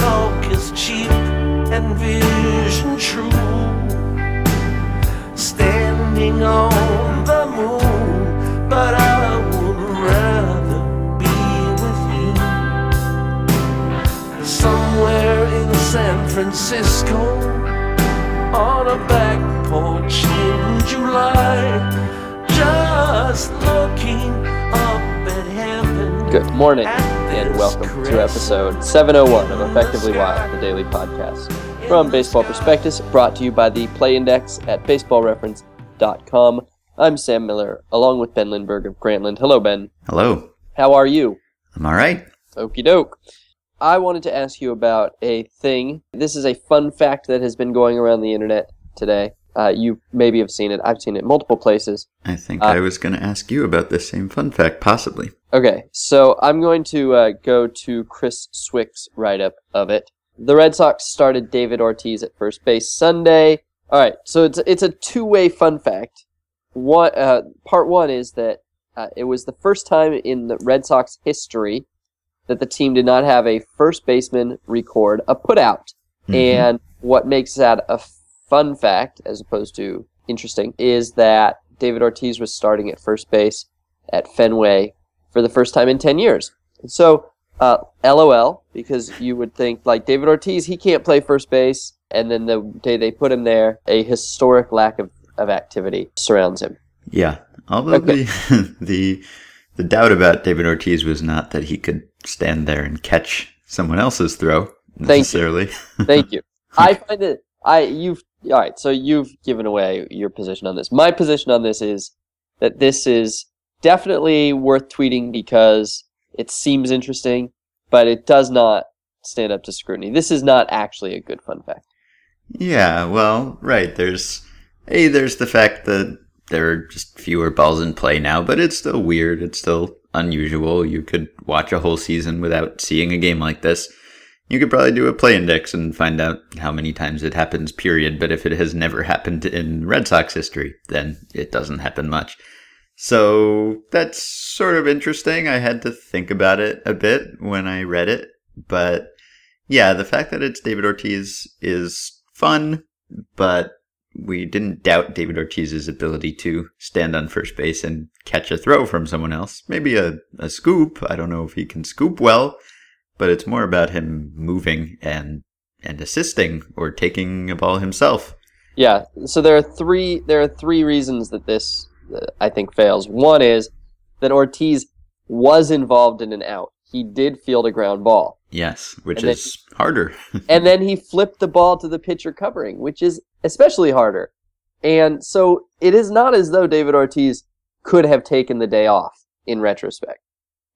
talk is cheap and vision true. Standing on the moon, but I would rather be with you. Somewhere in San Francisco, on a back porch in July, just heaven. Good morning, and welcome to episode 701 of Effectively Wild, the daily podcast. From Baseball Prospectus, brought to you by the Play Index at baseballreference.com. I'm Sam Miller, along with Ben Lindbergh of Grantland. Hello, Ben. Hello. How are you? I'm all right. Okie doke. I wanted to ask you about a thing. This is a fun fact that has been going around the internet today. Uh, you maybe have seen it. I've seen it multiple places. I think Uh, I was going to ask you about this same fun fact, possibly. Okay, so I'm going to uh, go to Chris Swick's write up of it. The Red Sox started David Ortiz at first base Sunday. All right, so it's it's a two way fun fact. One uh, part one is that uh, it was the first time in the Red Sox history that the team did not have a first baseman record a putout. Mhm. And what makes that a fun fact, as opposed to interesting, is that David Ortiz was starting at first base at Fenway for the first time in 10 years. And so, uh, LOL, because you would think, like, David Ortiz, he can't play first base. And then the day they put him there, a historic lack of, of activity surrounds him. yeah. Although Okay. the, the the doubt about David Ortiz was not that he could stand there and catch someone else's throw you. necessarily. Thank you. I find it. I you've all right. So you've given away your position on this. My position on this is that this is definitely worth tweeting because it seems interesting, but it does not stand up to scrutiny. This is not actually a good fun fact. Yeah, well, right. There's a there's the fact that there are just fewer balls in play now, but it's still weird. It's still unusual. You could watch a whole season without seeing a game like this. You could probably do a play index and find out how many times it happens, period. But if it has never happened in Red Sox history, then it doesn't happen much. So that's sort of interesting. I had to think about it a bit when I read it. But yeah, the fact that it's David Ortiz is fun, but we didn't doubt David Ortiz's ability to stand on first base and catch a throw from someone else. Maybe a, a scoop. I don't know if he can scoop well, but it's more about him moving and and assisting or taking a ball himself. Yeah. So there are three. There are three reasons that this uh, I think fails. One is that Ortiz was involved in an out. He did field a ground ball. Yes, which And then- is harder. and then he flipped the ball to the pitcher covering, which is especially harder. And so it is not as though David Ortiz could have taken the day off in retrospect,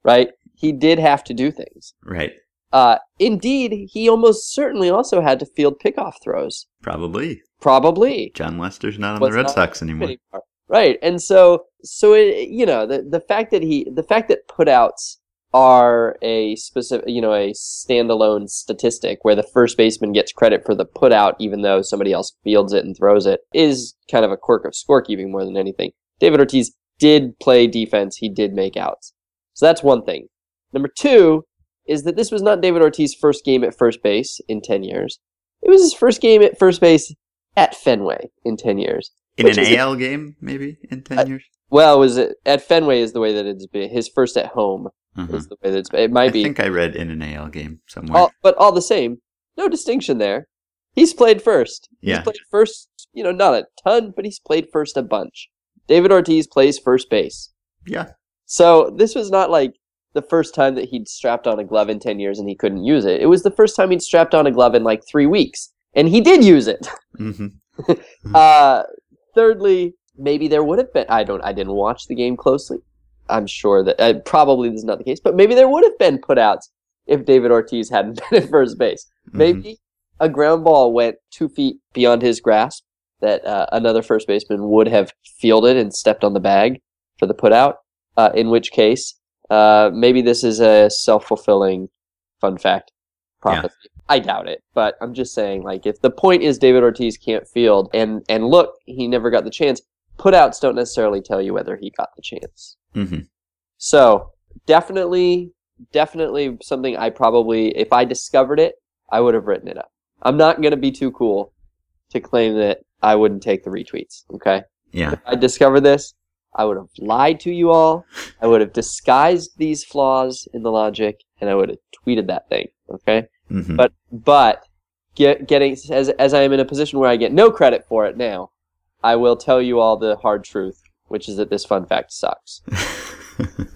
right? He did have to do things. right. Uh, indeed, he almost certainly also had to field pickoff throws. Probably. Probably. Jon Lester's not on Was the Red Sox anymore. anymore. Right. And so, so it, you know, the, the fact that he, the fact that putouts are a specific, you know, a standalone statistic where the first baseman gets credit for the putout, even though somebody else fields it and throws it, is kind of a quirk of scorekeeping more than anything. David Ortiz did play defense. He did make outs. So that's one thing. Number two is that this was not David Ortiz's first game at first base in 10 years. It was his first game at first base at Fenway in 10 years. In an is a- AL game, maybe in ten Uh, years. Well, was it at Fenway is the way that it's been. His first at home Mhm. is the way that it's been. It I might be, I think I read in an AL game somewhere. all, but all the same, no distinction there. He's played first. Yeah. He's played first, you know, not a ton, but he's played first a bunch. David Ortiz plays first base. yeah. So this was not like the first time that he'd strapped on a glove in 10 years and he couldn't use it. It was the first time he'd strapped on a glove in like three weeks. And he did use it. hmm Uh, thirdly, maybe there would have been. I don't. I didn't watch the game closely. I'm sure that uh, probably this is not the case, but maybe there would have been putouts if David Ortiz hadn't been at first base. Mm-hmm. Maybe a ground ball went two feet beyond his grasp that uh, another first baseman would have fielded and stepped on the bag for the putout. Uh, in which case, uh, maybe this is a self fulfilling fun fact prophecy. I doubt it, but I'm just saying, like, if the point is David Ortiz can't field, and and look, he never got the chance. Putouts don't necessarily tell you whether he got the chance. hmm So definitely, definitely something I probably, if I discovered it, I would have written it up. I'm not going to be too cool to claim that I wouldn't take the retweets. Okay. Yeah. If I discovered this, I would have lied to you all. I would have disguised these flaws in the logic, and I would have tweeted that thing. Okay. hmm But but get, getting as as I am in a position where I get no credit for it now, I will tell you all the hard truth, which is that this fun fact sucks.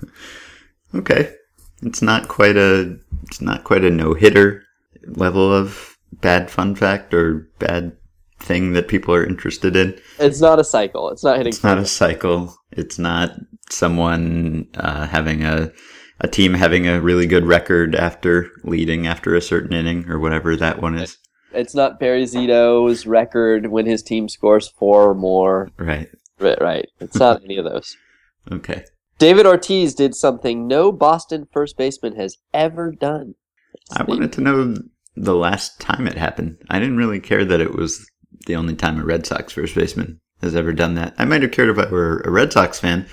okay. It's not quite a it's not quite a no hitter level of bad fun fact or bad thing that people are interested in. It's not a cycle. It's not hitting. It's not a cycle. It's not someone uh, having a a team having a really good record after leading after a certain inning or whatever that one is. It's not Barry Zito's record when his team scores four or more. Right. Right. right. It's not any of those. Okay. David Ortiz did something no Boston first baseman has ever done. I wanted to know the last time it happened. I didn't really care that it was the only time a Red Sox first baseman has ever done that. I might have cared if I were a Red Sox fan,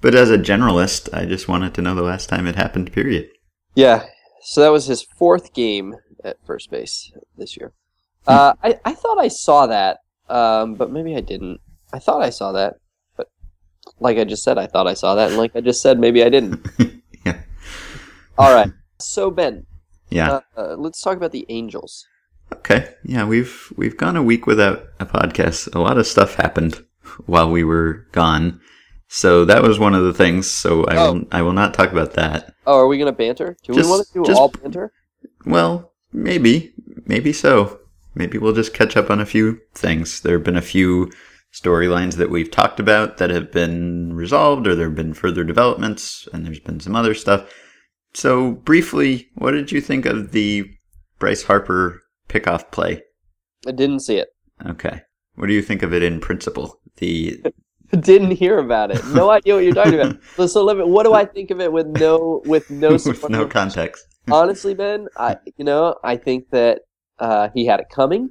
but as a generalist, I just wanted to know the last time it happened, period. Yeah. So that was his fourth game at first base this year. Uh, I, I thought I saw that, um, but maybe I didn't. I thought I saw that, but like I just said, I thought I saw that, and like I just said, maybe I didn't. Yeah. All right. So Ben, Yeah. uh, uh, let's talk about the Angels. Okay. Yeah, we've we've gone a week without a podcast. A lot of stuff happened while we were gone. So that was one of the things. So I Oh. will I will not talk about that. Oh, are we gonna banter? Do Just- we want to do just- all banter? Well, maybe. Maybe so. Maybe we'll just catch up on a few things. There have been a few storylines that we've talked about that have been resolved or there have been further developments and there's been some other stuff. So, briefly, what did you think of the Bryce Harper pickoff play? I didn't see it. Okay. What do you think of it in principle? The Didn't hear about it. No idea what you're talking about. So, so let me, what do I think of it with no with no with no context. Honestly, Ben, I you know I think that uh, he had it coming,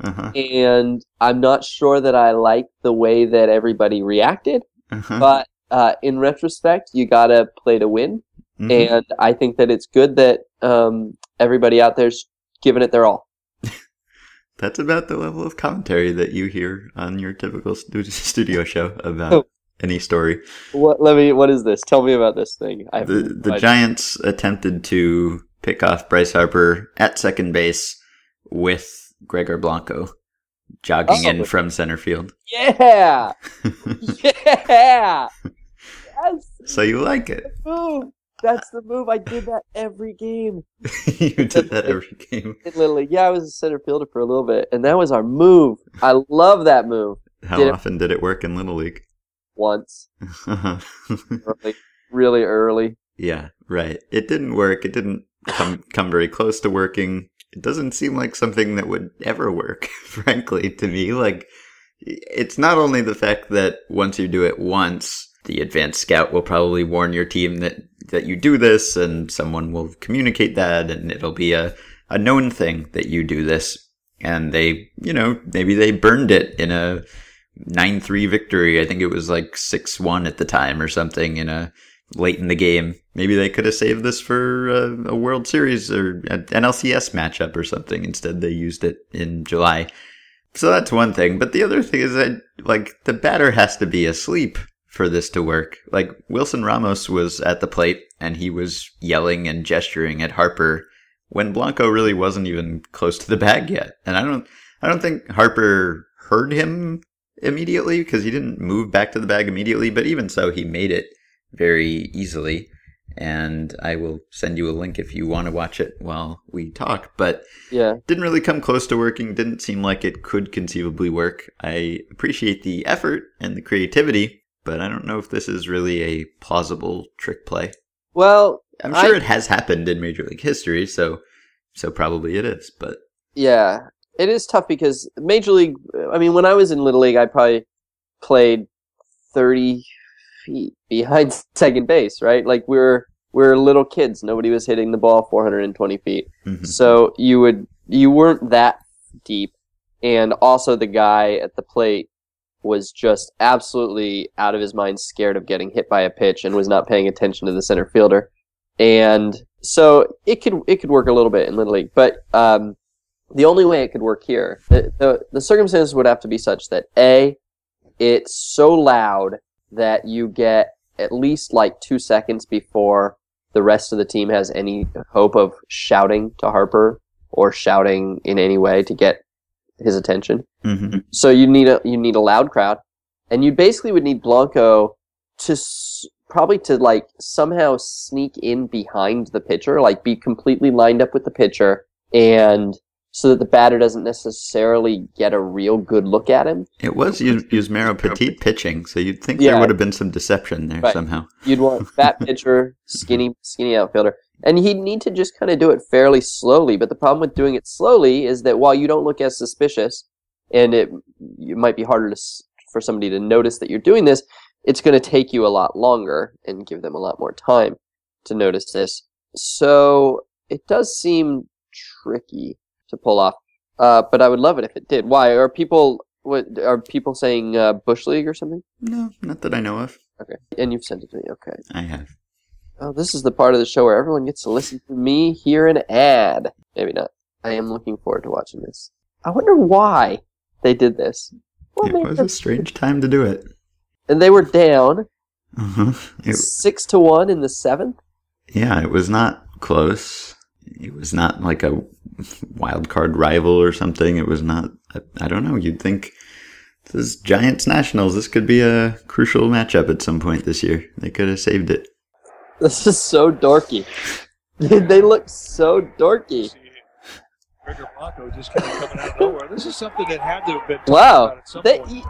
Uh-huh. and I'm not sure that I like the way that everybody reacted. Uh-huh. But uh, in retrospect, you gotta play to win, Mhm. and I think that it's good that um, everybody out there's giving it their all. That's about the level of commentary that you hear on your typical studio show about Oh. any story. What? Let me. What is this? Tell me about this thing. I The the idea. Giants attempted to pick off Bryce Harper at second base with Gregor Blanco jogging Oh. in from center field. Yeah, yeah. Yes. so you like it? move. That's the move. I did that every game you did that every game. League. Yeah, I was a center fielder for a little bit, and that was our move. I love that move. How Did it- often did it work in Little League? Once, early, really early. yeah, right. It didn't work. It didn't come come very close to working. It doesn't seem like something that would ever work, frankly, to me. Like it's not only the fact that once you do it once, the advanced scout will probably warn your team that that you do this and someone will communicate that and it'll be a a known thing that you do this and they, you know, maybe they burned it in a 9-3 victory. I think it was like 6-1 at the time or something in a late in the game. Maybe they could have saved this for a, a World Series or an NLCS matchup or something. Instead, they used it in July. So that's one thing. But the other thing is that, like, the batter has to be asleep for this to work. Like, Wilson Ramos was at the plate and he was yelling and gesturing at Harper when Blanco really wasn't even close to the bag yet. And I don't, I don't think Harper heard him immediately because he didn't move back to the bag immediately. But even so, he made it very easily. And I will send you a link if you want to watch it while we talk. But Yeah, didn't really come close to working, didn't seem like it could conceivably work. I appreciate the effort and the creativity, but I don't know if this is really a plausible trick play. well, I'm sure I- it has happened in Major League history, so so probably it is, but yeah. It is tough because Major League. I mean, when I was in Little League, I probably played thirty feet behind second base. Right, like we were we were little kids. Nobody was hitting the ball 420 feet. mhm. So you would you weren't that deep, and also the guy at the plate was just absolutely out of his mind, scared of getting hit by a pitch, and was not paying attention to the center fielder. And so it could it could work a little bit in little league, but um, the only way it could work here, the, the the circumstances would have to be such that a, it's so loud that you get at least like two seconds before the rest of the team has any hope of shouting to Harper or shouting in any way to get his attention. hmm So you need a you need a loud crowd, and you basically would need Blanco to s- probably to like somehow sneak in behind the pitcher, like be completely lined up with the pitcher, and so that the batter doesn't necessarily get a real good look at him. It was Yus- Yusmeiro Petit pitching, so you'd think Yeah. there would have been some deception there Right. somehow. You'd want fat pitcher, skinny skinny outfielder, and he'd need to just kind of do it fairly slowly. But the problem with doing it slowly is that while you don't look as suspicious, and it it might be harder to for somebody to notice that you're doing this, it's going to take you a lot longer and give them a lot more time to notice this. So it does seem tricky to pull off. Uh, but I would love it if it did. Why are people? What are people saying? Uh, Bush League or something? No, not that I know of. Okay, and you've sent it to me. Okay. I have. Oh, this is the part of the show where everyone gets to listen to me hear an ad. Maybe not. I am looking forward to watching this. I wonder why they did this. What It was a strange time to do it. and they were down Uh-huh. It, six to one in the seventh. yeah, it was not close. It was not like a wild card rival or something. It was not. I, I don't know. You'd think this is Giants Nationals. This could be a crucial matchup at some point this year. They could have saved it. This is so dorky. they look so dorky. See Gregor Blanco just kind of coming out of nowhere. This is something that had to have been talked Wow. about at some They- point in.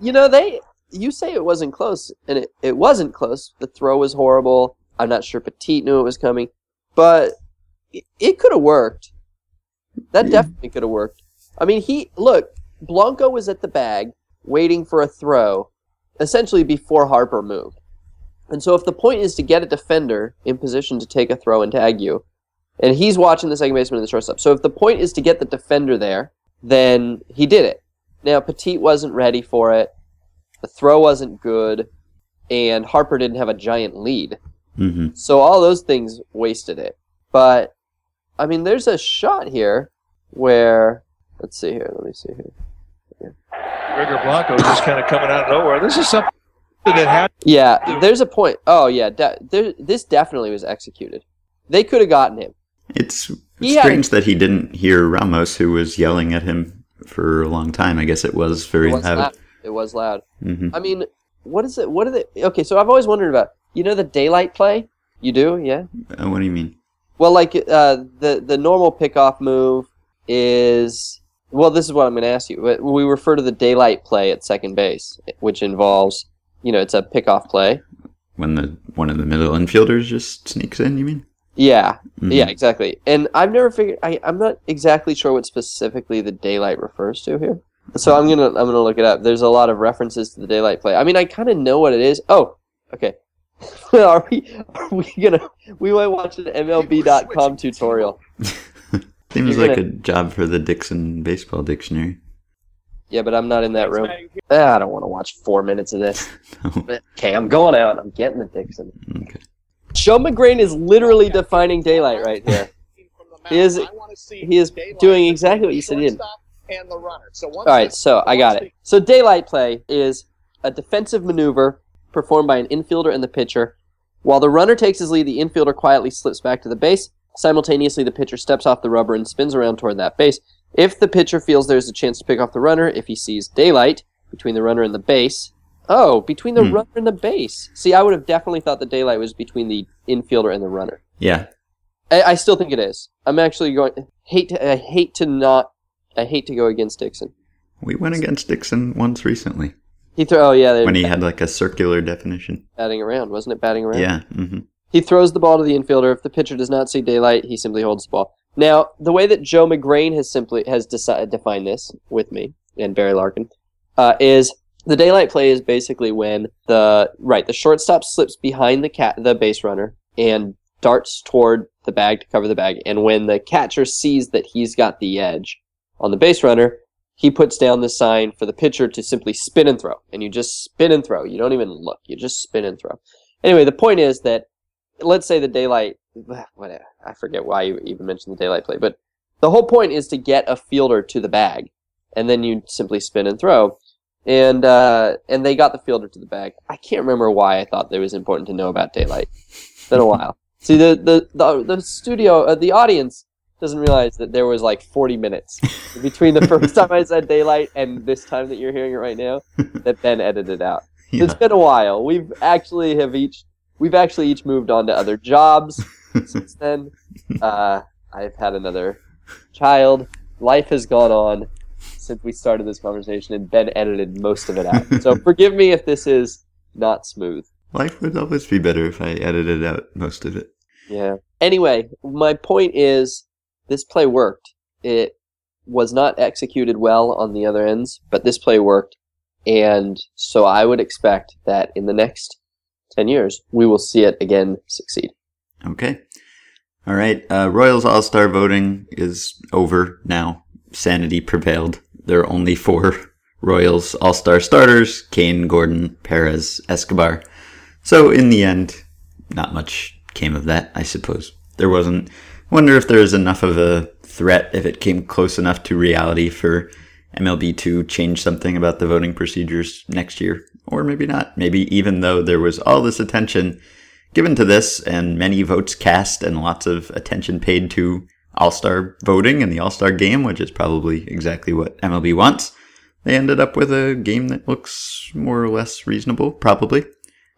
You know they. You say it wasn't close, and it, it wasn't close. The throw was horrible. I'm not sure Petit knew it was coming, but it, it could have worked. That Yeah. definitely could have worked. I mean, he look. Blanco was at the bag waiting for a throw, essentially before Harper moved. And so, if the point is to get a defender in position to take a throw and tag you, and he's watching the second baseman and the shortstop, so if the point is to get the defender there, then he did it. Now, Petit wasn't ready for it. The throw wasn't good, and Harper didn't have a giant lead. hmm So all those things wasted it. But I mean, there's a shot here where let's see here. Let me see here. Gregor Blanco just kind of coming out of nowhere. This is something that had Yeah, there's a point. Oh yeah, de- there, this definitely was executed. They could have gotten him. It's He had- strange that he didn't hear Ramos, who was yelling at him for a long time. I guess it was It very was loud. loud. It was loud. hmm I mean, what is it? What are they? Okay, so I've always wondered about. You know the daylight play? You do? Yeah. Uh, what do you mean? Well, like uh, the the normal pickoff move is well. This is what I'm going to ask you. but We refer to the daylight play at second base, which involves you know it's a pickoff play. When the one of the middle infielders just sneaks in, you mean? Yeah, Mhm. yeah, exactly. And I've never figured. I I'm not exactly sure what specifically the daylight refers to here. So I'm gonna I'm gonna look it up. There's a lot of references to the daylight play. I mean, I kind of know what it is. Oh, okay. are we are we gonna we might watch an MLB.com tutorial. Seems You're like gonna- a job for the Dickson Baseball Dictionary. Yeah, but I'm not in that room. Ah, I don't want to watch four minutes of this. Okay, I'm going out. I'm getting the Dickson. okay. Joe Magrane is literally defining daylight right here. He is he is doing exactly what you said he did. All right, so I got it. So daylight play is a defensive maneuver performed by an infielder and the pitcher. While the runner takes his lead, the infielder quietly slips back to the base. Simultaneously, the pitcher steps off the rubber and spins around toward that base. If the pitcher feels there's a chance to pick off the runner, if he sees daylight between the runner and the base, oh, between the Hmm. runner and the base. See, I would have definitely thought the daylight was between the infielder and the runner. Yeah. I, I still think it is. I'm actually going hate. To, I hate to not. I hate to go against Dickson. We went against Dickson once recently He throw. Oh yeah, when he had like a circular definition. batting around, wasn't it? Batting around. Yeah. Mm-hmm. He throws the ball to the infielder. If the pitcher does not see daylight, he simply holds the ball. Now, the way that Joe Magrane has simply has decided defined this with me and Barry Larkin uh, is the daylight play is basically when the right the shortstop slips behind the cat the base runner and darts toward the bag to cover the bag, and when the catcher sees that he's got the edge on the base runner, he puts down the sign for the pitcher to simply spin and throw, and you just spin and throw. You don't even look. You just spin and throw. Anyway, the point is that let's say the daylight whatever. I forget why you even mentioned the daylight play, but the whole point is to get a fielder to the bag, and then you simply spin and throw. And uh, and they got the fielder to the bag. I can't remember why I thought that was important to know about daylight. It's been a while. See the the the, the studio, uh, the audience doesn't realize that there was like 40 minutes between the first time I said daylight and this time that you're hearing it right now that Ben edited out. Yeah. It's been a while. We've actually have each we've actually each moved on to other jobs since then. Uh, I've had another child. Life has gone on since we started this conversation, and Ben edited most of it out. So forgive me if this is not smooth. Life would always be better if I edited out most of it. Yeah. Anyway, my point is this play worked. It was not executed well on the other ends, but this play worked. And so I would expect that in the next 10 years, we will see it again succeed. Okay. All right. Uh, Royals All Star voting is over now. Sanity prevailed. There are only four Royals All Star starters Cain, Gordon, Perez, Escobar. So, in the end, not much came of that, I suppose. There wasn't. Wonder if there was enough of a threat, if it came close enough to reality for MLB to change something about the voting procedures next year. Or maybe not. Maybe even though there was all this attention given to this and many votes cast and lots of attention paid to All Star voting and the All Star game, which is probably exactly what MLB wants, they ended up with a game that looks more or less reasonable, probably.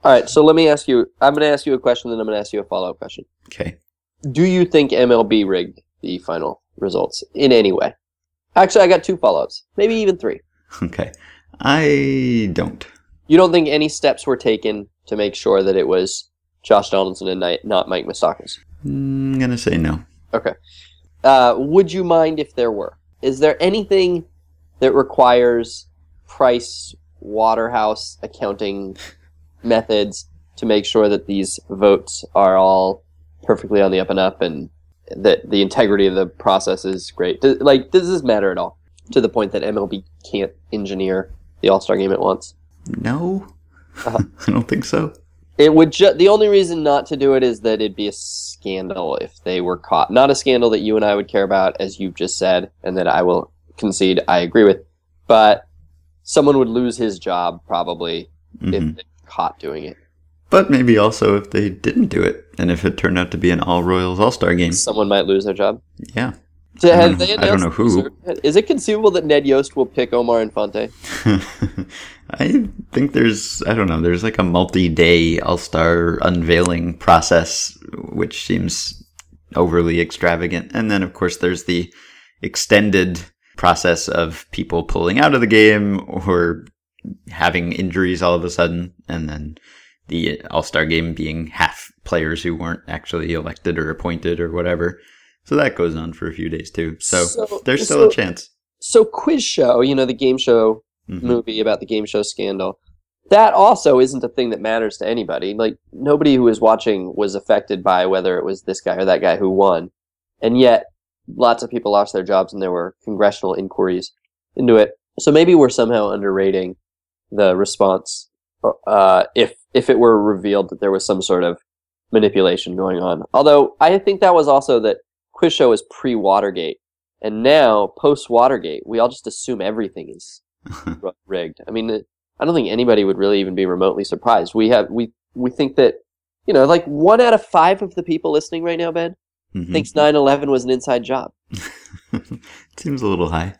All right, so let me ask you I'm going to ask you a question, then I'm going to ask you a follow up question. Okay. Do you think MLB rigged the final results in any way? Actually, I got two follow ups, maybe even three. Okay. I don't. You don't think any steps were taken to make sure that it was Josh Donaldson and not Mike Moustakas? I'm gonna say no. Okay. Uh, would you mind if there were? Is there anything that requires Price Waterhouse accounting methods to make sure that these votes are all perfectly on the up and up and that the integrity of the process is great? Does, like, does this matter at all to the point that MLB can't engineer the All Star game at once? No. Uh-huh. I don't think so. It would ju- the only reason not to do it is that it'd be a scandal if they were caught. Not a scandal that you and I would care about, as you've just said, and that I will concede I agree with. But someone would lose his job probably Mhm. if they were caught doing it. But maybe also if they didn't do it, and if it turned out to be an All Royals All Star game. Someone might lose their job. Yeah. So I have don't they know- I don't know who. Is it conceivable that Ned Yost will pick Omar Infante? I think there's, I don't know, there's like a multi day All Star unveiling process, which seems overly extravagant. And then, of course, there's the extended process of people pulling out of the game or having injuries all of a sudden. And then the All Star game being half players who weren't actually elected or appointed or whatever. So that goes on for a few days too. So, So- there's still so- a chance. So Quiz Show, you know the game show Mhm. movie about the game show scandal. That also isn't a thing that matters to anybody. Like nobody who was watching was affected by whether it was this guy or that guy who won. And yet lots of people lost their jobs and there were congressional inquiries into it. So maybe we're somehow underrating the response uh, if if it were revealed that there was some sort of manipulation going on. Although I think that was also that Quiz Show was pre Watergate. And now, post Watergate, we all just assume everything is rigged. I mean, I don't think anybody would really even be remotely surprised. We have we we think that you know, like one out of five of the people listening right now, Ben, Mhm. thinks 9/11 was an inside job. Seems a little high.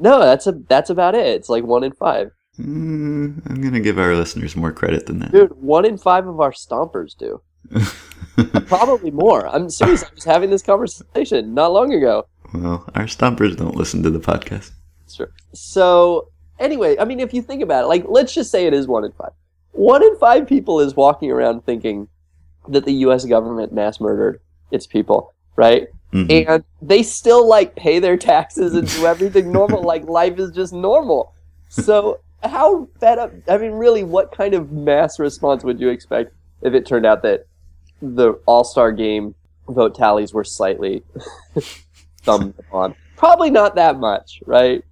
No, that's a that's about it. It's like one in five, Mm, I'm gonna give our listeners more credit than that. dude. One in five of our stompers do. Probably more. I'm serious. I was having this conversation not long ago. well, our stompers don't listen to the podcast. Sure. So anyway, I mean, if you think about it, like let's just say it is one in five. One in five people is walking around thinking that the U.S. government mass murdered its people, right? Mhm. And they still like pay their taxes and do everything normal, like life is just normal. So how fed up? I mean, really, what kind of mass response would you expect if it turned out that the All Star Game vote tallies were slightly thumbed on? Probably not that much, right?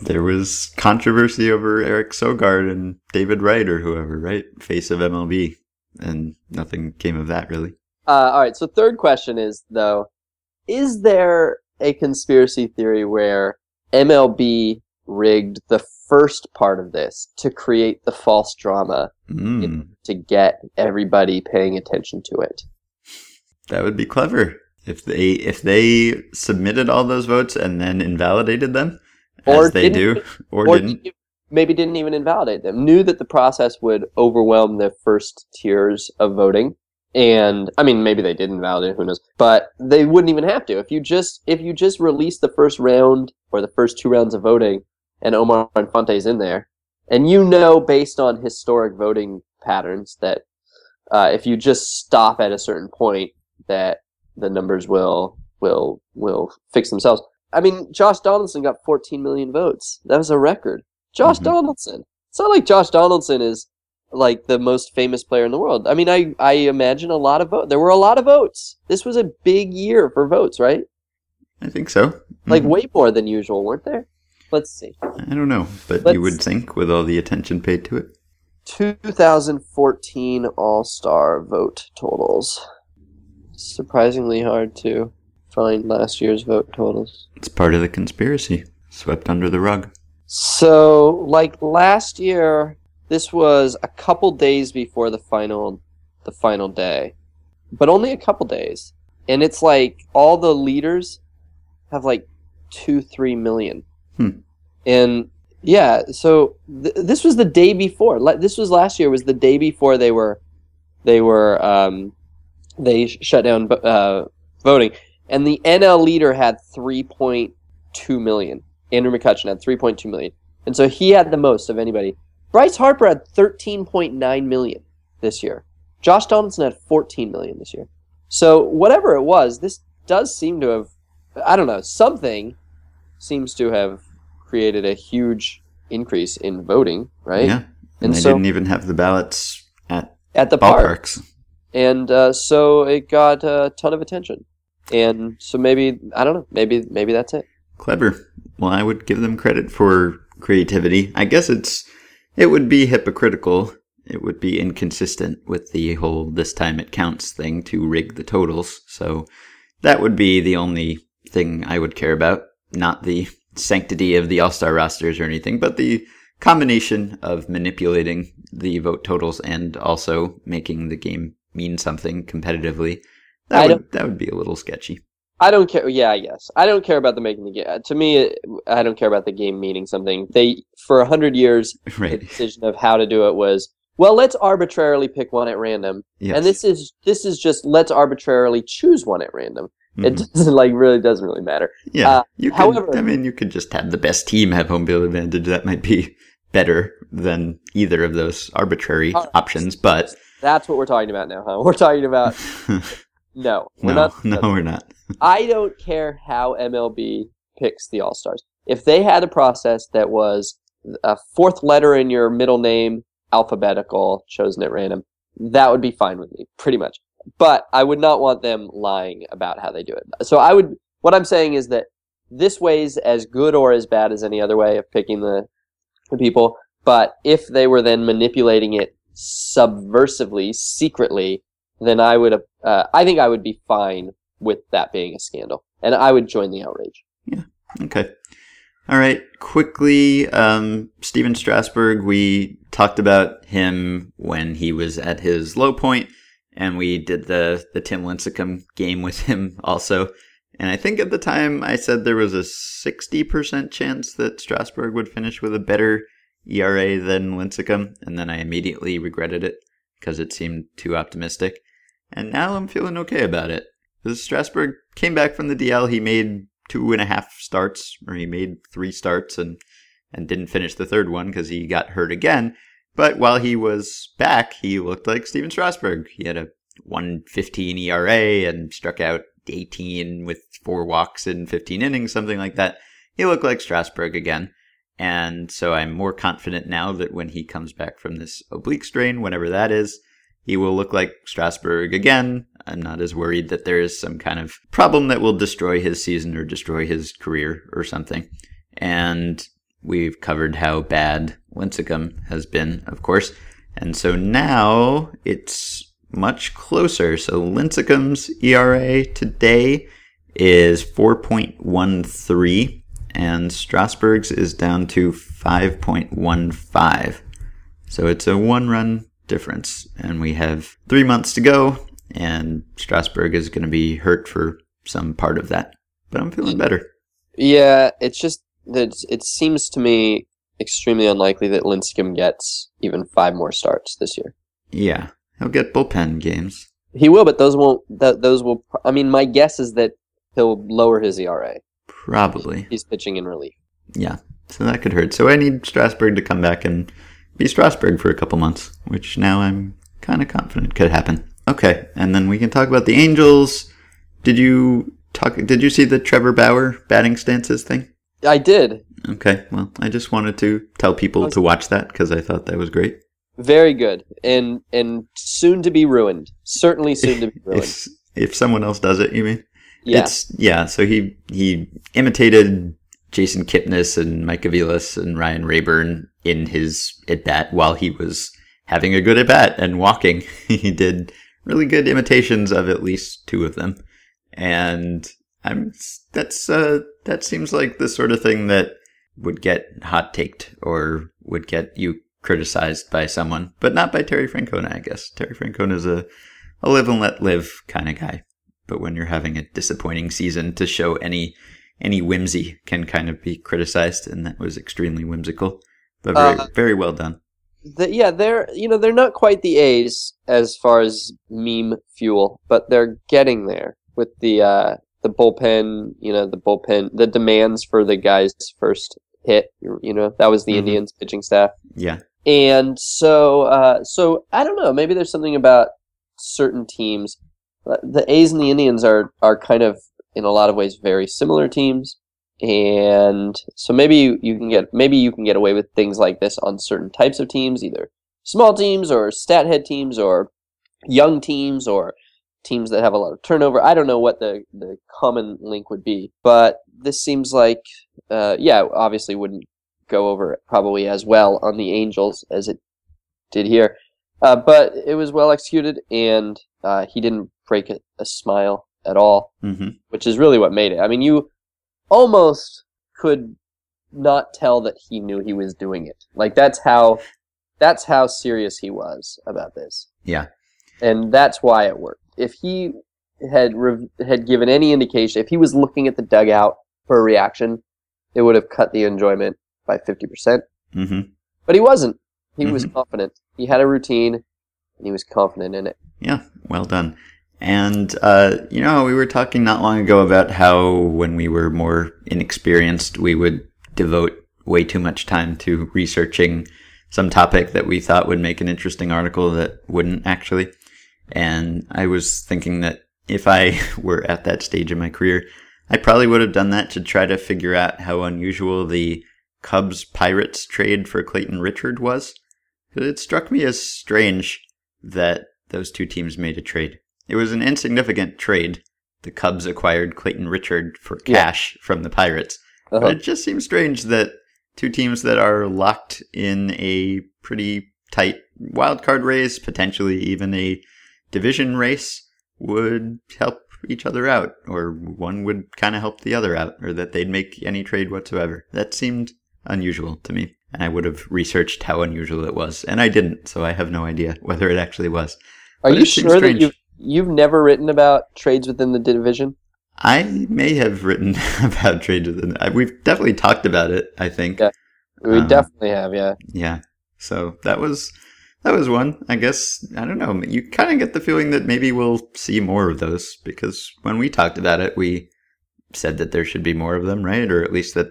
There was controversy over Eric Sogard and David Wright or whoever, right? Face of MLB. And nothing came of that, really. Uh, all right. So third question is though, is there a conspiracy theory where MLB rigged the first part of this to create the false drama Mm, to get everybody paying attention to it? that would be clever if they if they submitted all those votes and then invalidated them, Or as they do, or, or didn't. maybe didn't even invalidate them. Knew that the process would overwhelm the first tiers of voting, and I mean maybe they didn't invalidate. Who knows? But they wouldn't even have to if you just if you just release the first round or the first two rounds of voting, and Omar Infante's in there, and you know based on historic voting patterns that uh, if you just stop at a certain point, that the numbers will will will fix themselves. I mean, Josh Donaldson got 14 million votes. That was a record. Josh Mhm. Donaldson. It's not like Josh Donaldson is like the most famous player in the world. I mean, I I imagine a lot of vote. There were a lot of votes. This was a big year for votes, right? I think so. Like Mhm. way more than usual, weren't there? Let's see. I don't know, but Let's- you would think with all the attention paid to it. 2014 All-Star vote totals. Surprisingly hard to find last year's vote totals. It's part of the conspiracy, swept under the rug. So, like last year, this was a couple days before the final, the final day, but only a couple days, and it's like all the leaders have like two, three million, Hmm. And yeah. So th- this was the day before. This was last year. Was the day before they were, they were, um, they sh- shut down uh, voting, and the NL leader had three point two million. Andrew McCutchen had 3.2 million. And so he had the most of anybody. Bryce Harper had 13.9 million this year. Josh Donaldson had 14 million this year. So whatever it was, this does seem to have I don't know, something seems to have created a huge increase in voting, right? Yeah. And, And they so- didn't even have the ballots at At the park. And uh, so it got a ton of attention. And so maybe I don't know, maybe maybe that's it. Clever. Well, I would give them credit for creativity. I guess it's it would be hypocritical. It would be inconsistent with the whole this time it counts thing to rig the totals. So that would be the only thing I would care about, not the sanctity of the All-Star rosters or anything, but the combination of manipulating the vote totals and also making the game mean something competitively. That would, that would be a little sketchy. I don't care. Yeah, I guess I don't care about the making the game. Uh, to me, I don't care about the game meaning something. They for a hundred years, the decision of how to do it was well. Let's arbitrarily pick one at random, Yes. and this is this is just let's arbitrarily choose one at random. It Mhm. doesn't like really doesn't really matter. Yeah, Uh, you could. however- I mean, you could just have the best team have home field advantage. That might be better than either of those arbitrary right. options. But That's what we're talking about now, huh? We're talking about no, we're no, not. no, we're not. I don't care how MLB picks the All Stars. If they had a process that was a fourth letter in your middle name, alphabetical, chosen at random, that would be fine with me, pretty much. But I would not want them lying about how they do it. So I would. What I'm saying is that this way's as good or as bad as any other way of picking the, the people. But if they were then manipulating it subversively, secretly, then I would. Uh, I think I would be fine with that being a scandal, and I would join the outrage. Yeah. Okay. All right. Quickly, um, Stephen Strasburg. We talked about him when he was at his low point, and we did the the Tim Lincecum game with him also. And I think at the time I said there was a sixty percent chance that Strasburg would finish with a better ERA than Lincecum, and then I immediately regretted it because it seemed too optimistic. And now I'm feeling okay about it. Because Strasburg came back from the DL, he made two and a half starts, or he made three starts and and didn't finish the third one because he got hurt again. But while he was back, he looked like Stephen Strasburg. He had a 115 ERA and struck out 18 with four walks in 15 innings, something like that. He looked like Strasburg again. And so I'm more confident now that when he comes back from this oblique strain, whenever that is, he will look like Strasburg again. I'm not as worried that there is some kind of problem that will destroy his season or destroy his career or something. And we've covered how bad Lincecum has been, of course. And so now it's much closer. So Lincecum's ERA today is 4.13, and Strasburg's is down to 5.15. So it's a one run difference. And we have three months to go, and Strasburg is going to be hurt for some part of that. But I'm feeling better. Yeah, it's just that it seems to me extremely unlikely that Lincecum gets even five more starts this year. Yeah, he'll get bullpen games. He will, but those won't. Th- those will. I mean, my guess is that he'll lower his ERA. Probably. He's pitching in relief. Yeah, so that could hurt. So I need Strasburg to come back and be Strasburg for a couple months, which now I'm kind of confident could happen. Okay, and then we can talk about the Angels. Did you talk? Did you see the Trevor Bauer batting stances thing? I did. Okay, well, I just wanted to tell people to watch that because I thought that was great. Very good, and and soon to be ruined. Certainly soon to be ruined. If, if someone else does it, you mean? yeah. It's yeah. So he he imitated Jason Kipnis and Mike Aviles and Ryan Raburn in his at bat while he was having a good at bat and walking. he did really good imitations of at least two of them, and I'm that's uh that seems like the sort of thing that would get hot taked or would get you criticized by someone, but not by Terry Francona, I guess. Terry Francona is a, a live and let live kind of guy. But when you're having a disappointing season to show any any whimsy can kind of be criticized, and that was extremely whimsical, but very Uh, very well done. The, yeah, they're you know they're not quite the A's as far as meme fuel, but they're getting there with the uh, the bullpen. You know the bullpen, the demands for the guy's first hit. You know that was the Mhm. Indians pitching staff, Yeah, and so uh, so I don't know. Maybe there's something about certain teams. Uh, The A's and the Indians are are kind of in a lot of ways very similar teams, and so maybe you, you can get maybe you can get away with things like this on certain types of teams, either small teams or stat head teams or young teams or teams that have a lot of turnover. I don't know what the the common link would be, but this seems like uh, yeah, obviously wouldn't go over probably as well on the Angels as it did here. Uh, but it was well executed, and uh, he didn't break a, a smile at all, hmm which is really what made it. I mean, you almost could not tell that he knew he was doing it. Like that's how that's how serious he was about this, yeah, and that's why it worked. If he had rev- had given any indication, if he was looking at the dugout for a reaction, it would have cut the enjoyment by fifty percent. hmm But he wasn't. He was Mhm. confident. He had a routine, and he was confident in it. yeah. Well done. And uh, you know, we were talking not long ago about how when we were more inexperienced, we would devote way too much time to researching some topic that we thought would make an interesting article that wouldn't actually. And I was thinking that if I were at that stage in my career, I probably would have done that to try to figure out how unusual the Cubs Pirates trade for Clayton Richard was. It struck me as strange that those two teams made a trade. It was an insignificant trade. The Cubs acquired Clayton Richard for Yeah. cash from the Pirates. Uh-huh. But it just seems strange that two teams that are locked in a pretty tight wild card race, potentially even a division race, would help each other out, or one would kind of help the other out, or that they'd make any trade whatsoever. That seemed unusual to me, and I would have researched how unusual it was, and I didn't, so I have no idea whether it actually was. Are But you sure that you've you've never written about trades within the division? I may have written about trades within. the. We've definitely talked about it. I think. Yeah. We Um, definitely have, yeah. Yeah. So that was that was one. I guess I don't know. You kind of get the feeling that maybe we'll see more of those because when we talked about it, we said that there should be more of them, right? Or at least that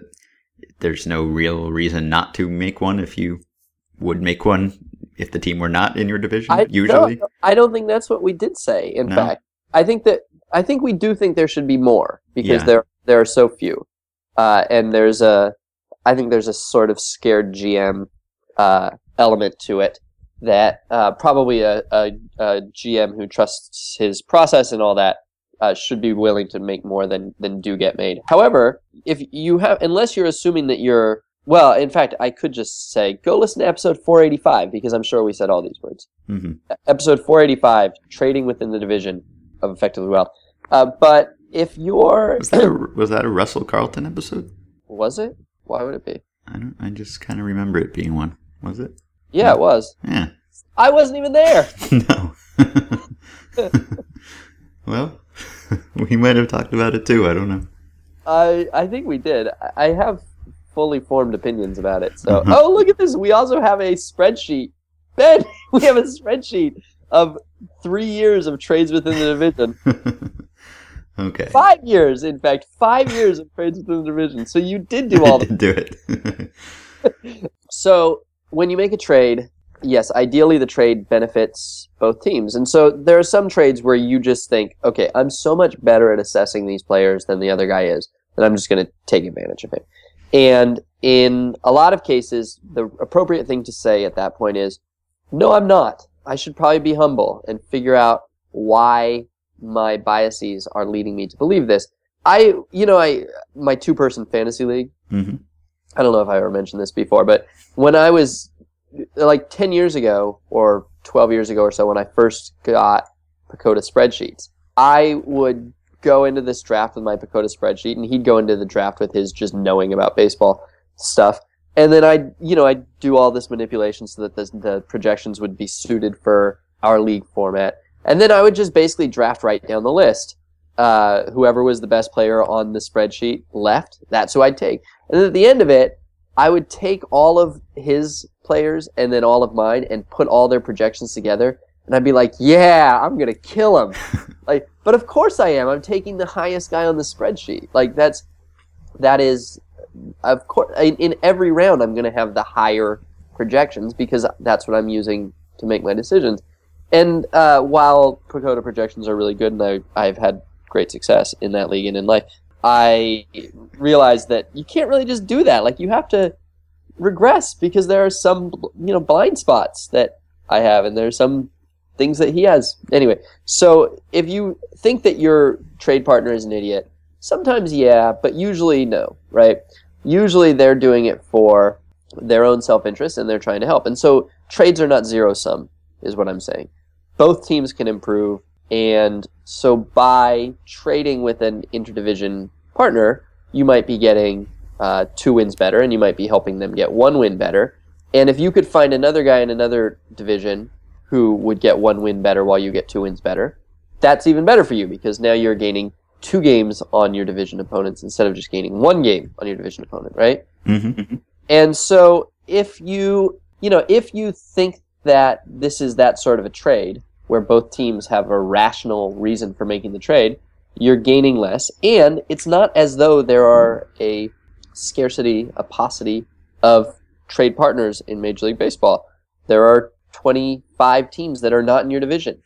there's no real reason not to make one if you would make one if the team were not in your division. I, usually, no, I don't think that's what we did say. In No? fact, I think that I think we do think there should be more because Yeah. there there are so few, uh, and there's a I think there's a sort of scared GM uh, element to it that uh, probably a, a, a GM who trusts his process and all that uh, should be willing to make more than than do get made. However, if you have unless you're assuming that you're Well, in fact, I could just say go listen to episode 485 because I'm sure we said all these words. hmm Episode 485, trading within the division of effectively well. Uh, but if you're Was that a, was that a Russell Carleton episode? was it? Why would it be? I don't. I just kind of remember it being one. Was it? Yeah, it was. Yeah. I wasn't even there. No. well, we might have talked about it too. I don't know. I I think we did. I- have fully formed opinions about it. So, Mhm. oh look at this. We also have a spreadsheet. Ben, we have a spreadsheet of three years of trades within the division. okay. Five years, in fact, five years of trades within the division. So you did do all I the did do it. So when you make a trade, yes, ideally the trade benefits both teams. And so there are some trades where you just think, okay, I'm so much better at assessing these players than the other guy is that I'm just going to take advantage of him. And in a lot of cases, the appropriate thing to say at that point is, no, I'm not. I should probably be humble and figure out why my biases are leading me to believe this. I, you know, I my two person fantasy league. hmm I don't know if I ever mentioned this before, but when I was like 10 years ago or 12 years ago or so, when I first got PECOTA spreadsheets, I would go into this draft with my PECOTA spreadsheet, and he'd go into the draft with his just knowing about baseball stuff. And then I'd, you know, I'd do all this manipulation so that the, the projections would be suited for our league format. And then I would just basically draft right down the list. Uh, whoever was the best player on the spreadsheet left, that's who I'd take. And then at the end of it, I would take all of his players and then all of mine and put all their projections together. And I'd be like, yeah, I'm going to kill him. like, but of course I am. I'm taking the highest guy on the spreadsheet. Like, that's, that is, of course, in, in every round, I'm going to have the higher projections because that's what I'm using to make my decisions. And uh, while PECOTA projections are really good and I, I've had great success in that league and in life, I realized that you can't really just do that. Like you have to regress because there are some you know blind spots that I have and there's some things that he has. Anyway, so if you think that your trade partner is an idiot, sometimes yeah, but usually no, right? Usually they're doing it for their own self-interest and they're trying to help. And so trades are not zero sum is what I'm saying. Both teams can improve and so by trading with an interdivision partner, you might be getting uh, two wins better, and you might be helping them get one win better. And if you could find another guy in another division who would get one win better while you get two wins better, that's even better for you because now you're gaining two games on your division opponents instead of just gaining one game on your division opponent, right? hmm And so if you, you know, if you think that this is that sort of a trade where both teams have a rational reason for making the trade, you're gaining less. And it's not as though there are a scarcity, a paucity of trade partners in Major League Baseball. There are 25 teams that are not in your division.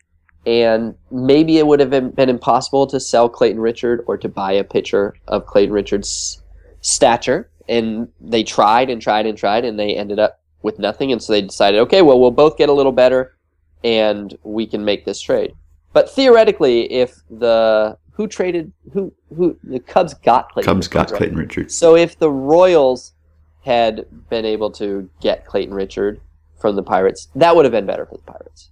And maybe it would have been impossible to sell Clayton Richard or to buy a pitcher of Clayton Richard's stature. And they tried and tried and tried, and they ended up with nothing. And so they decided, okay, well, we'll both get a little better, and we can make this trade. But theoretically, if the who traded who who the Cubs got Clayton Cubs got right? Clayton Richards. So if the Royals had been able to get Clayton Richard from the Pirates, that would have been better for the Pirates.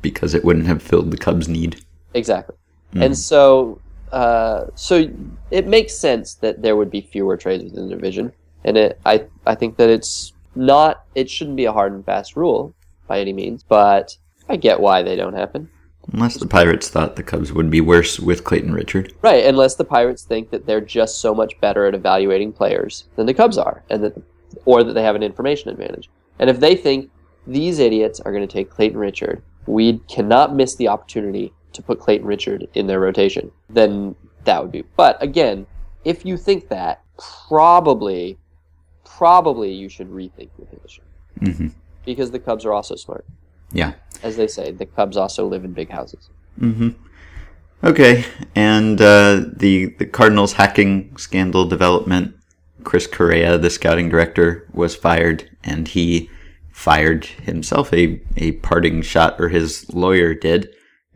because it wouldn't have filled the Cubs' need. Exactly. Mm. And so, uh, so it makes sense that there would be fewer trades within the division, and it, I, I think that it's not, it shouldn't be a hard and fast rule by any means, but I get why they don't happen. Unless the Pirates thought the Cubs would be worse with Clayton Richard. Right, unless the Pirates think that they're just so much better at evaluating players than the Cubs are, and that, or that they have an information advantage. And if they think these idiots are going to take Clayton Richard, we cannot miss the opportunity to put Clayton Richard in their rotation, then that would be. But again, if you think that, probably, probably you should rethink your position hmm because the Cubs are also smart, Yeah. as they say. The Cubs also live in big houses. hmm Okay, and uh, the the Cardinals hacking scandal development. Chris Correa, the scouting director, was fired, and he fired himself a a parting shot, or his lawyer did,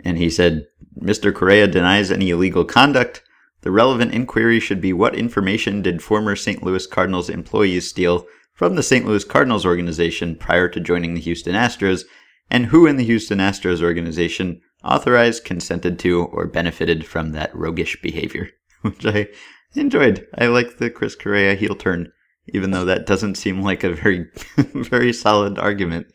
and he said, "Mr. Correa denies any illegal conduct. The relevant inquiry should be what information did former St. Louis Cardinals employees steal from the St. Louis Cardinals organization prior to joining the Houston Astros, and who in the Houston Astros organization authorized, consented to, or benefited from that roguish behavior, which I enjoyed. I like the Chris Correa heel turn, even though that doesn't seem like a very, very solid argument.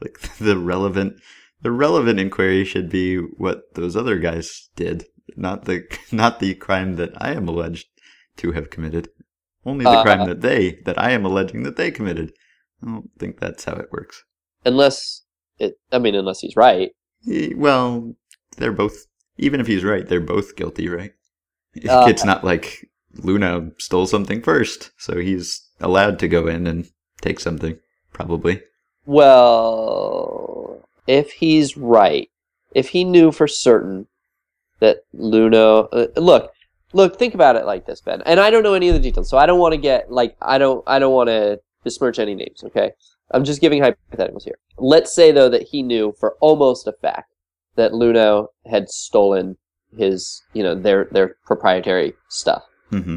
Like the relevant, the relevant inquiry should be what those other guys did, not the, not the crime that I am alleged to have committed. Only the Uh, crime that they, that I am alleging that they committed. I don't think that's how it works. Unless it, I mean, unless he's right. Eh, Well, they're both. Even if he's right, they're both guilty, right? Uh, it's not like Luhnow stole something first, so he's allowed to go in and take something, probably. Well, if he's right, if he knew for certain that Luhnow, uh, look, look, think about it like this, Ben. And I don't know any of the details, so I don't want to get like I don't I don't want to besmirch any names. Okay, I'm just giving hypotheticals here. Let's say though that he knew for almost a fact that Luhnow had stolen his, you know, their their proprietary stuff hmm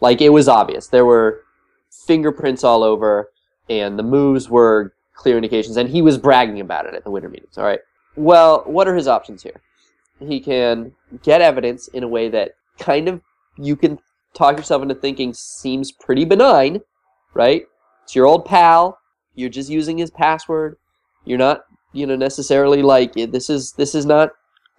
like it was obvious. There were fingerprints all over and the moves were clear indications and he was bragging about it at the winter meetings all right? Well what are his options here? He can get evidence in a way that kind of you can talk yourself into thinking seems pretty benign right? It's your old pal you're just using his password you're not you know necessarily like this is this is not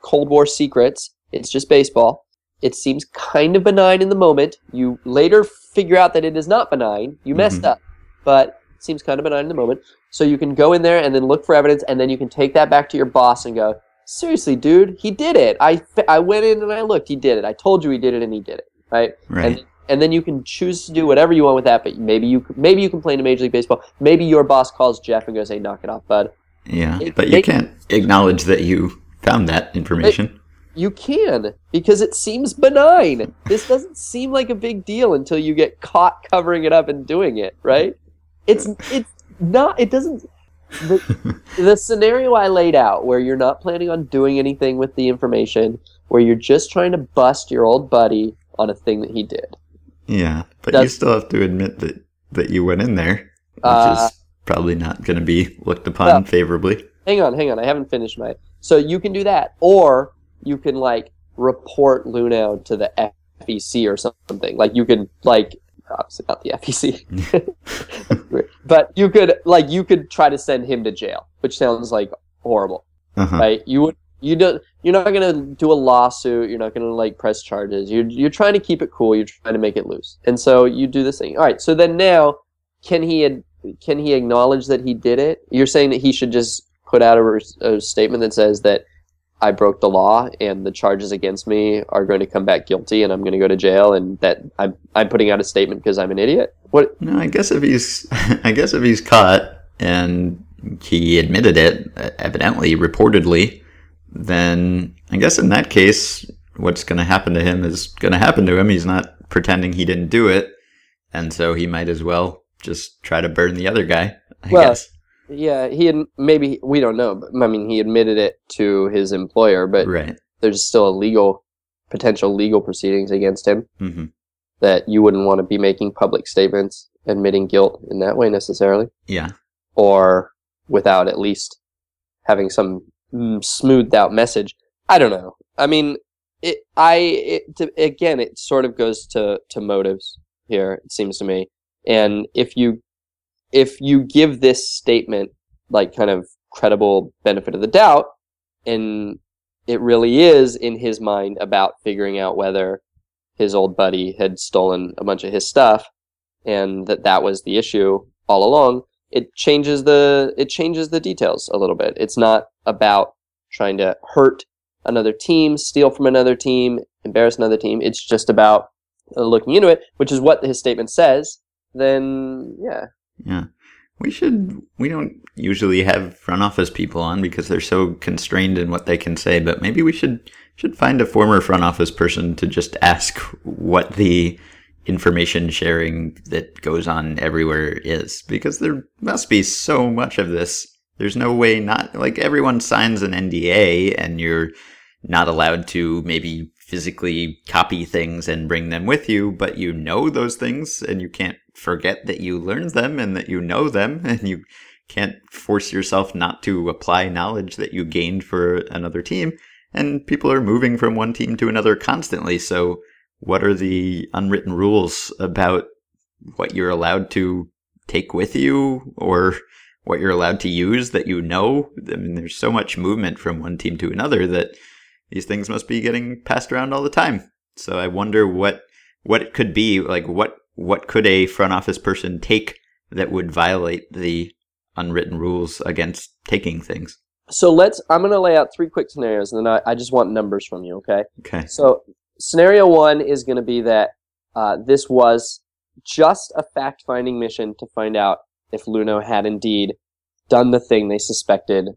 cold war secrets it's just baseball it seems kind of benign in the moment. You later figure out that it is not benign. You messed Mhm. up, but it seems kind of benign in the moment. So you can go in there and then look for evidence, and then you can take that back to your boss and go, "Seriously, dude, he did it. I, I went in and I looked. He did it. I told you he did it, and he did it. Right? Right. And and then you can choose to do whatever you want with that. But maybe you maybe you complain to Major League Baseball. Maybe your boss calls Jeff and goes, "Hey, knock it off, bud." yeah, it- but you it- can't acknowledge that you found that information. You can because it seems benign. This doesn't seem like a big deal until you get caught covering it up and doing it, right? It's it's not it doesn't the, the scenario I laid out where you're not planning on doing anything with the information, where you're just trying to bust your old buddy on a thing that he did. Yeah, but you still have to admit that that you went in there, which Uh, is probably not going to be looked upon well- favorably. hang on, hang on, I haven't finished my so you can do that. Or you can like report Luhnow to the FEC or something. Like you could like obviously not the FEC. but you could like you could try to send him to jail, which sounds like horrible, Uh-huh. right? You would you don't you're not gonna do a lawsuit. You're not gonna like press charges. You're you're trying to keep it cool. You're trying to make it loose, and so you do this thing. All right. So then now, can he ad- can he acknowledge that he did it? You're saying that he should just put out a, res- a statement that says that I broke the law and the charges against me are going to come back guilty and I'm going to go to jail and that I'm I'm putting out a statement because I'm an idiot. What? No, I guess if he's, I guess if he's caught and he admitted it, evidently, reportedly, then I guess in that case, what's going to happen to him is going to happen to him. He's not pretending he didn't do it, and so he might as well just try to burn the other guy. I Well, guess. Yeah, he had maybe we don't know, but I mean he admitted it to his employer, but Right. there's still a legal potential legal proceedings against him hmm that you wouldn't want to be making public statements admitting guilt in that way necessarily. Yeah. or without at least having some Mm, smoothed out message. I don't know. I mean, it. I it, to, again, it sort of goes to to motives here. It seems to me, and if you if you give this statement like kind of credible benefit of the doubt, and it really is in his mind about figuring out whether his old buddy had stolen a bunch of his stuff, and that that was the issue all along it changes the it changes the details a little bit. It's not about trying to hurt another team, steal from another team, embarrass another team. It's just about uh, looking into it, which is what his statement says. Then yeah, Yeah. We should, we don't usually have front office people on because they're so constrained in what they can say, but maybe we should, should find a former front office person to just ask what the information sharing that goes on everywhere is because there must be so much of this. There's no way not, like everyone signs an NDA and you're not allowed to maybe physically copy things and bring them with you, but you know those things and you can't forget that you learned them and that you know them and you can't force yourself not to apply knowledge that you gained for another team. And people are moving from one team to another constantly. So what are the unwritten rules about what you're allowed to take with you or what you're allowed to use that you know? I mean, there's so much movement from one team to another that these things must be getting passed around all the time. So I wonder what what it could be like. What what could a front office person take that would violate the unwritten rules against taking things? So let's. I'm going to lay out three quick scenarios, and then I, I just want numbers from you. Okay. Okay. So scenario one is going to be that uh, this was just a fact-finding mission to find out if Luhnow had indeed done the thing they suspected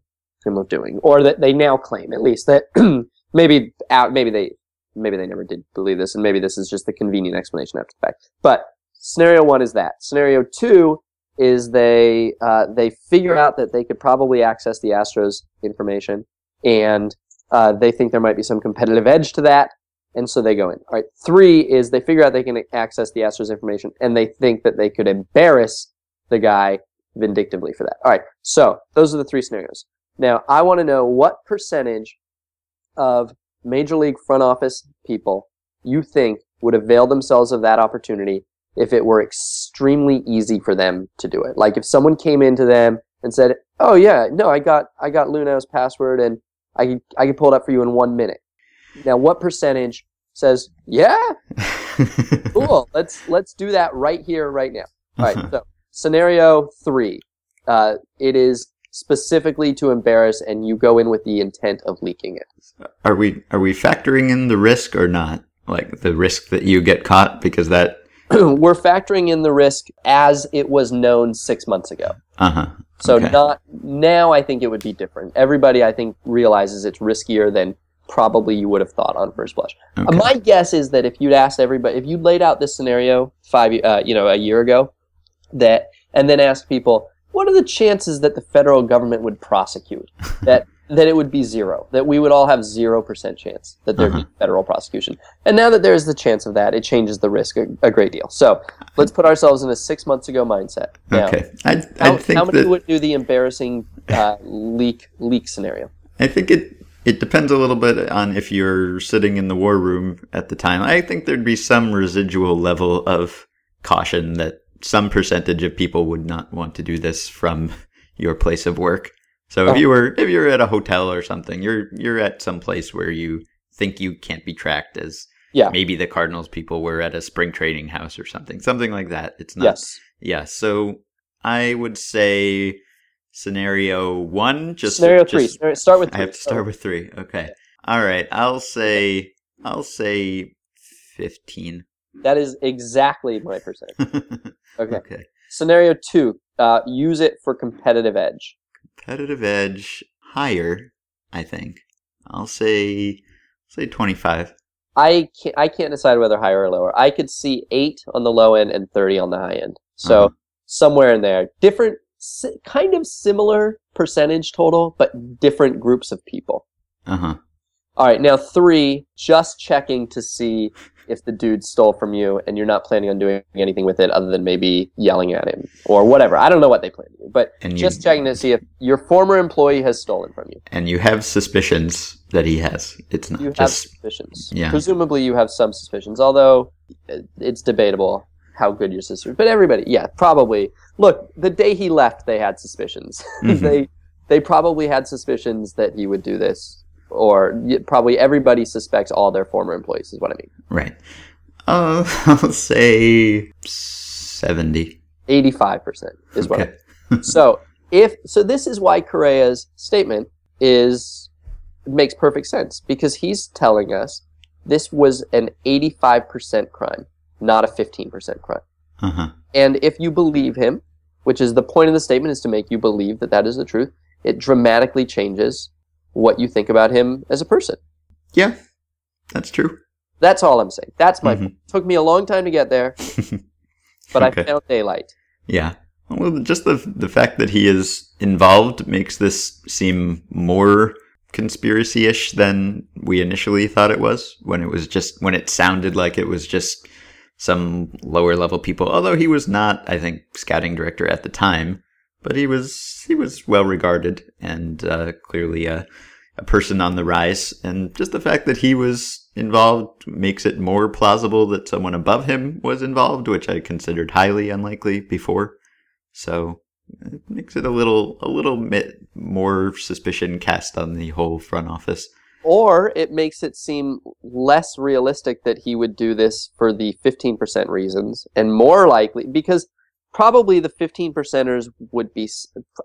him of doing, or that they now claim, at least, that maybe out, maybe they, maybe they never did believe this, and maybe this is just the convenient explanation after the fact. But scenario one is that. Scenario two is they uh, they figure out that they could probably access the Astros information, and uh, they think there might be some competitive edge to that, and so they go in. All right. Three is they figure out they can access the Astros information, and they think that they could embarrass the guy vindictively for that. All right. So those are the three scenarios. Now I want to know what percentage of major league front office people you think would avail themselves of that opportunity if it were extremely easy for them to do it. Like if someone came into them and said, "Oh yeah, no, I got I got Luhnow's password and I I could pull it up for you in one minute." Now, what percentage says, "Yeah, cool, let's let's do that right here, right now"? All right. So scenario three, uh, it is specifically to embarrass, and you go in with the intent of leaking it. Are we are we factoring in the risk or not? Like the risk that you get caught because that we're factoring in the risk as it was known six months ago. uh huh. So Okay. not now. I think it would be different. Everybody, I think, realizes it's riskier than probably you would have thought on first blush. Okay. My guess is that if you'd asked everybody, if you'd laid out this scenario five, uh, you know, a year ago, that and then asked people, what are the chances that the federal government would prosecute? that that it would be zero. That we would all have zero percent chance that there'd Uh-huh. be federal prosecution. And now that there is the chance of that, it changes the risk a, a great deal. So let's put ourselves in a six months ago mindset. Now, okay. I how, I think how many that would do the embarrassing uh, leak leak scenario? I think it it depends a little bit on if you're sitting in the war room at the time. I think there'd be some residual level of caution that some percentage of people would not want to do this from your place of work. So if Oh. you were if you're at a hotel or something, you're you're at some place where you think you can't be tracked as Yeah. maybe the Cardinals people were at a spring training house or something. Something like that. It's not Yes. yeah, so I would say scenario one. Just scenario three. just- Start with. I have to start with three. Okay. All right. I'll say. I'll say fifteen. That is exactly my percentage. Okay. okay. Scenario two. Uh, use it for competitive edge. Competitive edge higher. I think. I'll say. Say twenty-five. I can't. I can't decide whether higher or lower. I could see eight on the low end and thirty on the high end. So Uh-huh. somewhere in there, different, kind of similar percentage total, but different groups of people. Uh huh. All right, now three, just checking to see if the dude stole from you and you're not planning on doing anything with it other than maybe yelling at him or whatever. I don't know what they plan to do, but And you- just checking to see if your former employee has stolen from you. And you have suspicions that he has. It's not You have just. suspicions. yeah. Presumably you have some suspicions, although uh, it's debatable how good your sister is. But everybody, yeah, probably. Look, the day he left, they had suspicions. Mhm. they they probably had suspicions that he would do this. Or probably everybody suspects all their former employees, is what I mean. Right. Uh, I'll say seventy. 85% is what I Okay. so if so this is why Correa's statement is makes perfect sense because he's telling us this was an 85% crime not a 15% crime Uh huh. and if you believe him which is the point of the statement is to make you believe that that is the truth it dramatically changes what you think about him as a person Yeah, that's true. that's all i'm saying that's my Mhm. point. took me a long time to get there but Okay. i found daylight Yeah. Well, just the the fact that he is involved makes this seem more conspiracy-ish than we initially thought it was when it was just when it sounded like it was just some lower level people although he was not i think scouting director at the time but he was he was well regarded and uh, clearly a, a person on the rise and just the fact that he was involved makes it more plausible that someone above him was involved which i considered highly unlikely before so it makes it a little a little bit more suspicion cast on the whole front office. Or it makes it seem less realistic that he would do this for the 15% reasons and more likely because probably the 15 percenters would be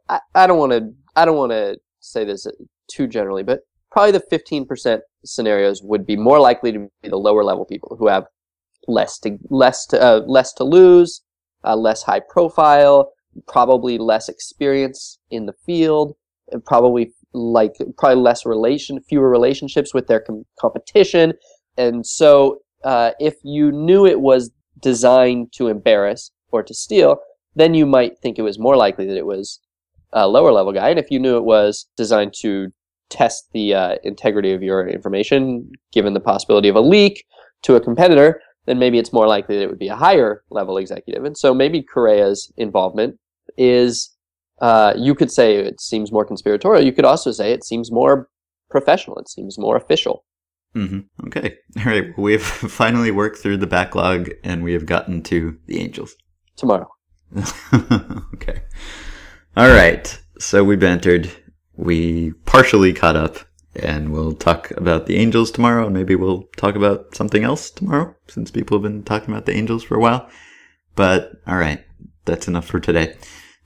I, I don't want to I don't want to say this too generally but probably the 15% scenarios would be more likely to be the lower level people who have less to less to uh, less to lose, uh, less high profile, probably less experience in the field, and probably like probably less relation, fewer relationships with their com- competition, and so uh, if you knew it was designed to embarrass or to steal, then you might think it was more likely that it was a lower level guy, and if you knew it was designed to test the uh, integrity of your information, given the possibility of a leak to a competitor, then maybe it's more likely that it would be a higher level executive. And so maybe Correa's involvement is, uh, you could say it seems more conspiratorial. You could also say it seems more professional. It seems more official. Mm-hmm. Okay. All right. Well, we've finally worked through the backlog and we have gotten to the Angels. Tomorrow. okay. All right. So we bantered. We partially caught up and we'll talk about the Angels tomorrow, and maybe we'll talk about something else tomorrow, since people have been talking about the Angels for a while. But all right, that's enough for today.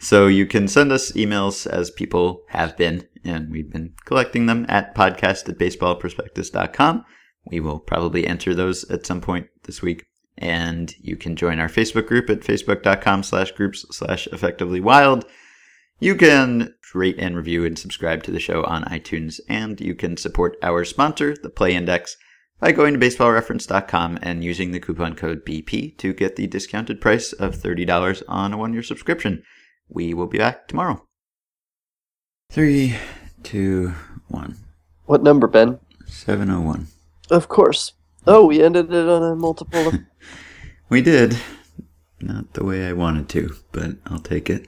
So you can send us emails as people have been, and we've been collecting them at podcast at baseballprospectus.com. We will probably enter those at some point this week. And you can join our Facebook group at facebook.com slash groups slash effectively wild. You can rate and review and subscribe to the show on iTunes, and you can support our sponsor, the Play Index, by going to baseballreference.com and using the coupon code BP to get the discounted price of $30 on a one year subscription. We will be back tomorrow. Three, two, one. What number, Ben? 701. Of course. Oh, we ended it on a multiple. Of- We did. Not the way I wanted to, but I'll take it.